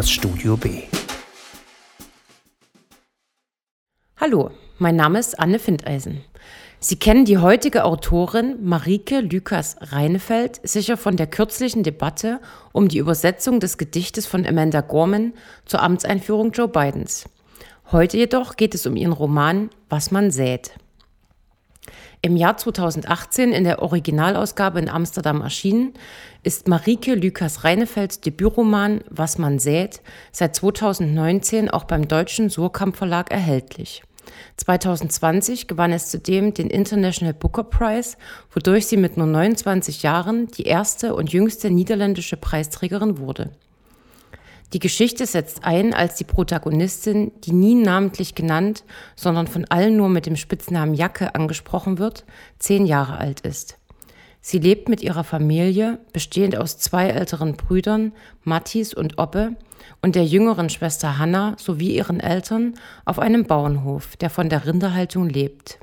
das Studio B. Hallo, mein Name ist Anne Findeisen. Sie kennen die heutige Autorin Marike Lukas Reinefeld sicher von der kürzlichen Debatte um die Übersetzung des Gedichtes von Amanda Gorman zur Amtseinführung Joe Bidens. Heute jedoch geht es um ihren Roman Was man sät. Im Jahr 2018 in der Originalausgabe in Amsterdam erschienen, ist Marike Lukas Reinefelds Debütroman Was man sät seit 2019 auch beim deutschen Surkamp Verlag erhältlich. 2020 gewann es zudem den International Booker Prize, wodurch sie mit nur 29 Jahren die erste und jüngste niederländische Preisträgerin wurde. Die Geschichte setzt ein, als die Protagonistin, die nie namentlich genannt, sondern von allen nur mit dem Spitznamen Jacke angesprochen wird, zehn Jahre alt ist. Sie lebt mit ihrer Familie, bestehend aus zwei älteren Brüdern, Mattis und Oppe, und der jüngeren Schwester Hanna sowie ihren Eltern auf einem Bauernhof, der von der Rinderhaltung lebt.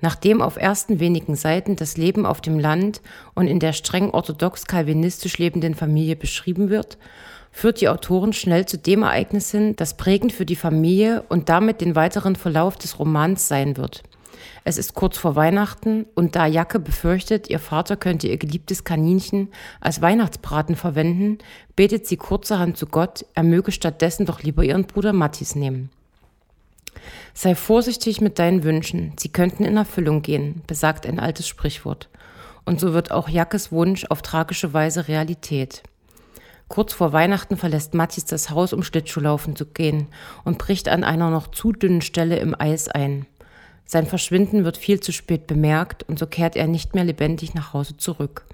Nachdem auf ersten wenigen Seiten das Leben auf dem Land und in der streng orthodox-kalvinistisch lebenden Familie beschrieben wird, führt die Autorin schnell zu dem Ereignis hin, das prägend für die Familie und damit den weiteren Verlauf des Romans sein wird. Es ist kurz vor Weihnachten und da Jacke befürchtet, ihr Vater könnte ihr geliebtes Kaninchen als Weihnachtsbraten verwenden, betet sie kurzerhand zu Gott, er möge stattdessen doch lieber ihren Bruder Mattis nehmen. Sei vorsichtig mit deinen Wünschen, sie könnten in Erfüllung gehen, besagt ein altes Sprichwort. Und so wird auch Jackes Wunsch auf tragische Weise Realität. Kurz vor Weihnachten verlässt Mathis das Haus, um Schlittschuhlaufen zu gehen und bricht an einer noch zu dünnen Stelle im Eis ein. Sein Verschwinden wird viel zu spät bemerkt und so kehrt er nicht mehr lebendig nach Hause zurück.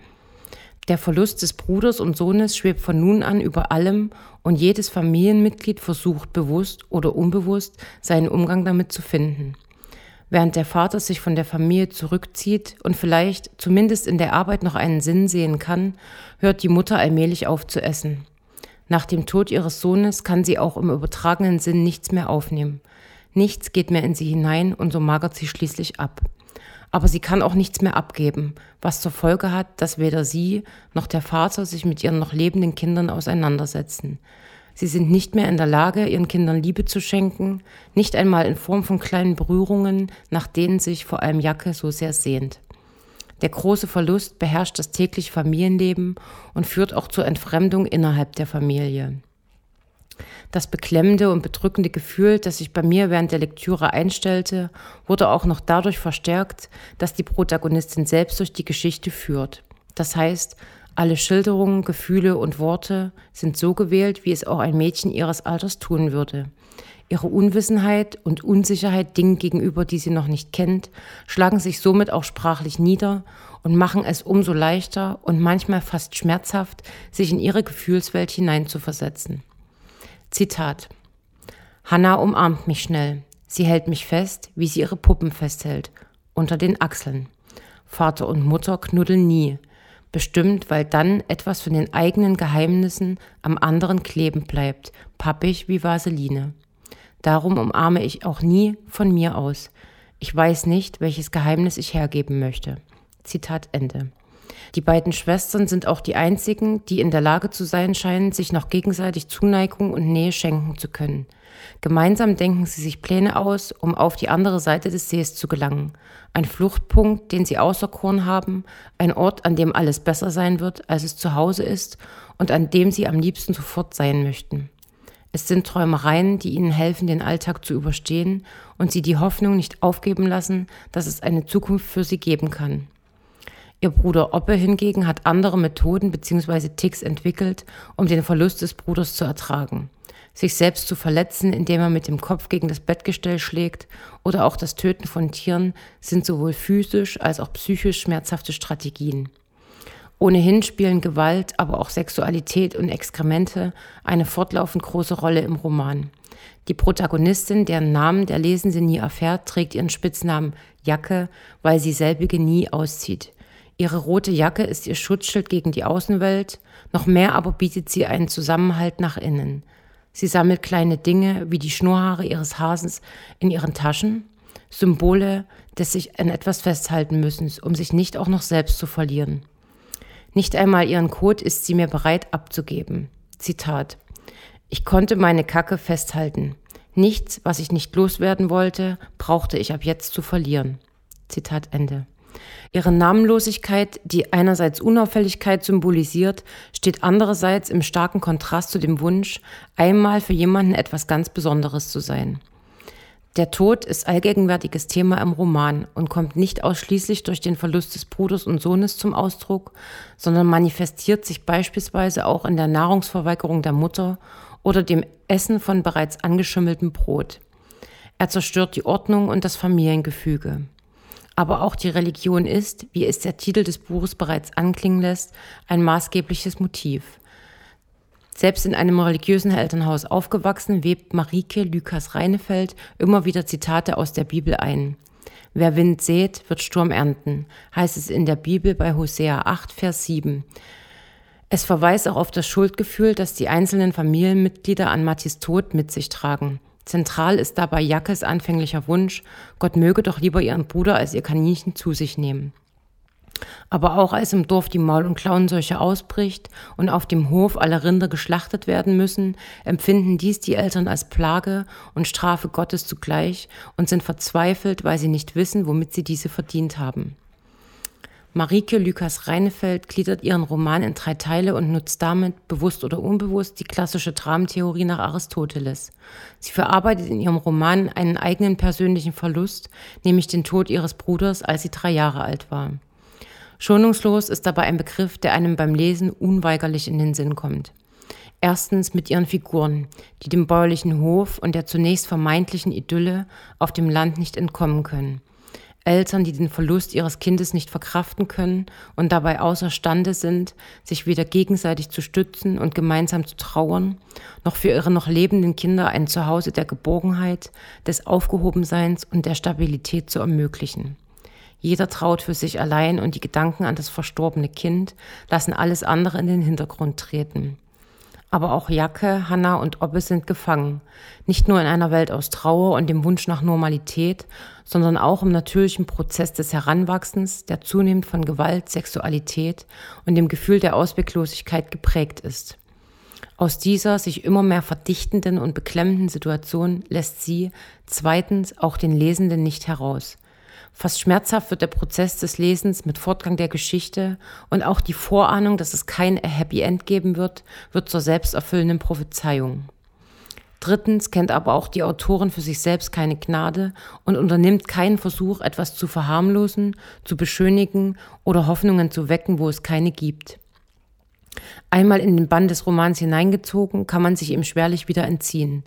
Der Verlust des Bruders und Sohnes schwebt von nun an über allem und jedes Familienmitglied versucht bewusst oder unbewusst seinen Umgang damit zu finden. Während der Vater sich von der Familie zurückzieht und vielleicht zumindest in der Arbeit noch einen Sinn sehen kann, hört die Mutter allmählich auf zu essen. Nach dem Tod ihres Sohnes kann sie auch im übertragenen Sinn nichts mehr aufnehmen. Nichts geht mehr in sie hinein und so magert sie schließlich ab. Aber sie kann auch nichts mehr abgeben, was zur Folge hat, dass weder sie noch der Vater sich mit ihren noch lebenden Kindern auseinandersetzen. Sie sind nicht mehr in der Lage, ihren Kindern Liebe zu schenken, nicht einmal in Form von kleinen Berührungen, nach denen sich vor allem Jacke so sehr sehnt. Der große Verlust beherrscht das tägliche Familienleben und führt auch zur Entfremdung innerhalb der Familie. Das beklemmende und bedrückende Gefühl, das sich bei mir während der Lektüre einstellte, wurde auch noch dadurch verstärkt, dass die Protagonistin selbst durch die Geschichte führt. Das heißt, alle Schilderungen, Gefühle und Worte sind so gewählt, wie es auch ein Mädchen ihres Alters tun würde. Ihre Unwissenheit und Unsicherheit Dingen gegenüber, die sie noch nicht kennt, schlagen sich somit auch sprachlich nieder und machen es umso leichter und manchmal fast schmerzhaft, sich in ihre Gefühlswelt hineinzuversetzen. Zitat. Hanna umarmt mich schnell. Sie hält mich fest, wie sie ihre Puppen festhält, unter den Achseln. Vater und Mutter knuddeln nie, bestimmt, weil dann etwas von den eigenen Geheimnissen am anderen kleben bleibt, pappig wie Vaseline. Darum umarme ich auch nie von mir aus. Ich weiß nicht, welches Geheimnis ich hergeben möchte. Zitat Ende. Die beiden Schwestern sind auch die einzigen, die in der Lage zu sein scheinen, sich noch gegenseitig Zuneigung und Nähe schenken zu können. Gemeinsam denken sie sich Pläne aus, um auf die andere Seite des Sees zu gelangen. Ein Fluchtpunkt, den sie auserkoren haben, ein Ort, an dem alles besser sein wird, als es zu Hause ist und an dem sie am liebsten sofort sein möchten. Es sind Träumereien, die ihnen helfen, den Alltag zu überstehen und sie die Hoffnung nicht aufgeben lassen, dass es eine Zukunft für sie geben kann. Ihr Bruder Oppe hingegen hat andere Methoden bzw. Ticks entwickelt, um den Verlust des Bruders zu ertragen. Sich selbst zu verletzen, indem er mit dem Kopf gegen das Bettgestell schlägt oder auch das Töten von Tieren sind sowohl physisch als auch psychisch schmerzhafte Strategien. Ohnehin spielen Gewalt, aber auch Sexualität und Exkremente eine fortlaufend große Rolle im Roman. Die Protagonistin, deren Namen der Lesende nie erfährt, trägt ihren Spitznamen Jacke, weil sie selbige nie auszieht. Ihre rote Jacke ist ihr Schutzschild gegen die Außenwelt, noch mehr aber bietet sie einen Zusammenhalt nach innen. Sie sammelt kleine Dinge wie die Schnurrhaare ihres Hasens in ihren Taschen, Symbole des sich an etwas festhalten müssen, um sich nicht auch noch selbst zu verlieren. Nicht einmal ihren Code ist sie mir bereit abzugeben. Zitat. Ich konnte meine Kacke festhalten. Nichts, was ich nicht loswerden wollte, brauchte ich ab jetzt zu verlieren. Zitat Ende. Ihre Namenlosigkeit, die einerseits Unauffälligkeit symbolisiert, steht andererseits im starken Kontrast zu dem Wunsch, einmal für jemanden etwas ganz Besonderes zu sein. Der Tod ist allgegenwärtiges Thema im Roman und kommt nicht ausschließlich durch den Verlust des Bruders und Sohnes zum Ausdruck, sondern manifestiert sich beispielsweise auch in der Nahrungsverweigerung der Mutter oder dem Essen von bereits angeschimmeltem Brot. Er zerstört die Ordnung und das Familiengefüge. Aber auch die Religion ist, wie es der Titel des Buches bereits anklingen lässt, ein maßgebliches Motiv. Selbst in einem religiösen Elternhaus aufgewachsen, webt Marike Lukas Reinefeld immer wieder Zitate aus der Bibel ein. Wer Wind sät, wird Sturm ernten, heißt es in der Bibel bei Hosea 8, Vers 7. Es verweist auch auf das Schuldgefühl, das die einzelnen Familienmitglieder an Mattis Tod mit sich tragen. Zentral ist dabei Jackes anfänglicher Wunsch, Gott möge doch lieber ihren Bruder als ihr Kaninchen zu sich nehmen. Aber auch als im Dorf die Maul- und Klauenseuche ausbricht und auf dem Hof alle Rinder geschlachtet werden müssen, empfinden dies die Eltern als Plage und Strafe Gottes zugleich und sind verzweifelt, weil sie nicht wissen, womit sie diese verdient haben. Marike Lukas Reinefeld gliedert ihren Roman in drei Teile und nutzt damit, bewusst oder unbewusst, die klassische Dramentheorie nach Aristoteles. Sie verarbeitet in ihrem Roman einen eigenen persönlichen Verlust, nämlich den Tod ihres Bruders, als sie drei Jahre alt war. Schonungslos ist dabei ein Begriff, der einem beim Lesen unweigerlich in den Sinn kommt. Erstens mit ihren Figuren, die dem bäuerlichen Hof und der zunächst vermeintlichen Idylle auf dem Land nicht entkommen können. Eltern, die den Verlust ihres Kindes nicht verkraften können und dabei außerstande sind, sich weder gegenseitig zu stützen und gemeinsam zu trauern, noch für ihre noch lebenden Kinder ein Zuhause der Geborgenheit, des Aufgehobenseins und der Stabilität zu ermöglichen. Jeder traut für sich allein und die Gedanken an das verstorbene Kind lassen alles andere in den Hintergrund treten. Aber auch Jacke, Hanna und Obbe sind gefangen. Nicht nur in einer Welt aus Trauer und dem Wunsch nach Normalität, sondern auch im natürlichen Prozess des Heranwachsens, der zunehmend von Gewalt, Sexualität und dem Gefühl der Ausweglosigkeit geprägt ist. Aus dieser sich immer mehr verdichtenden und beklemmenden Situation lässt sie zweitens auch den Lesenden nicht heraus. Fast schmerzhaft wird der Prozess des Lesens mit Fortgang der Geschichte und auch die Vorahnung, dass es kein Happy End geben wird, wird zur selbsterfüllenden Prophezeiung. Drittens kennt aber auch die Autorin für sich selbst keine Gnade und unternimmt keinen Versuch, etwas zu verharmlosen, zu beschönigen oder Hoffnungen zu wecken, wo es keine gibt. Einmal in den Bann des Romans hineingezogen, kann man sich ihm schwerlich wieder entziehen.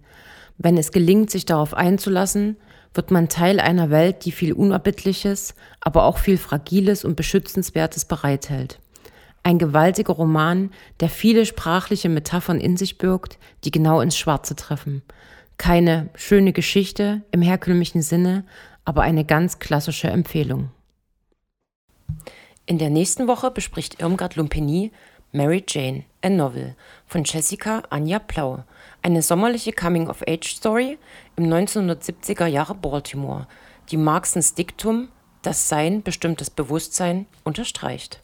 Wenn es gelingt, sich darauf einzulassen, wird man Teil einer Welt, die viel Unerbittliches, aber auch viel Fragiles und Beschützenswertes bereithält. Ein gewaltiger Roman, der viele sprachliche Metaphern in sich birgt, die genau ins Schwarze treffen. Keine schöne Geschichte im herkömmlichen Sinne, aber eine ganz klassische Empfehlung. In der nächsten Woche bespricht Irmgard Lumpeni Mary Jane, a Novel von Jessica Anja Plau. Eine sommerliche Coming-of-Age-Story im 1970er Jahre Baltimore, die Marxens Diktum, das Sein bestimmtes Bewusstsein, unterstreicht.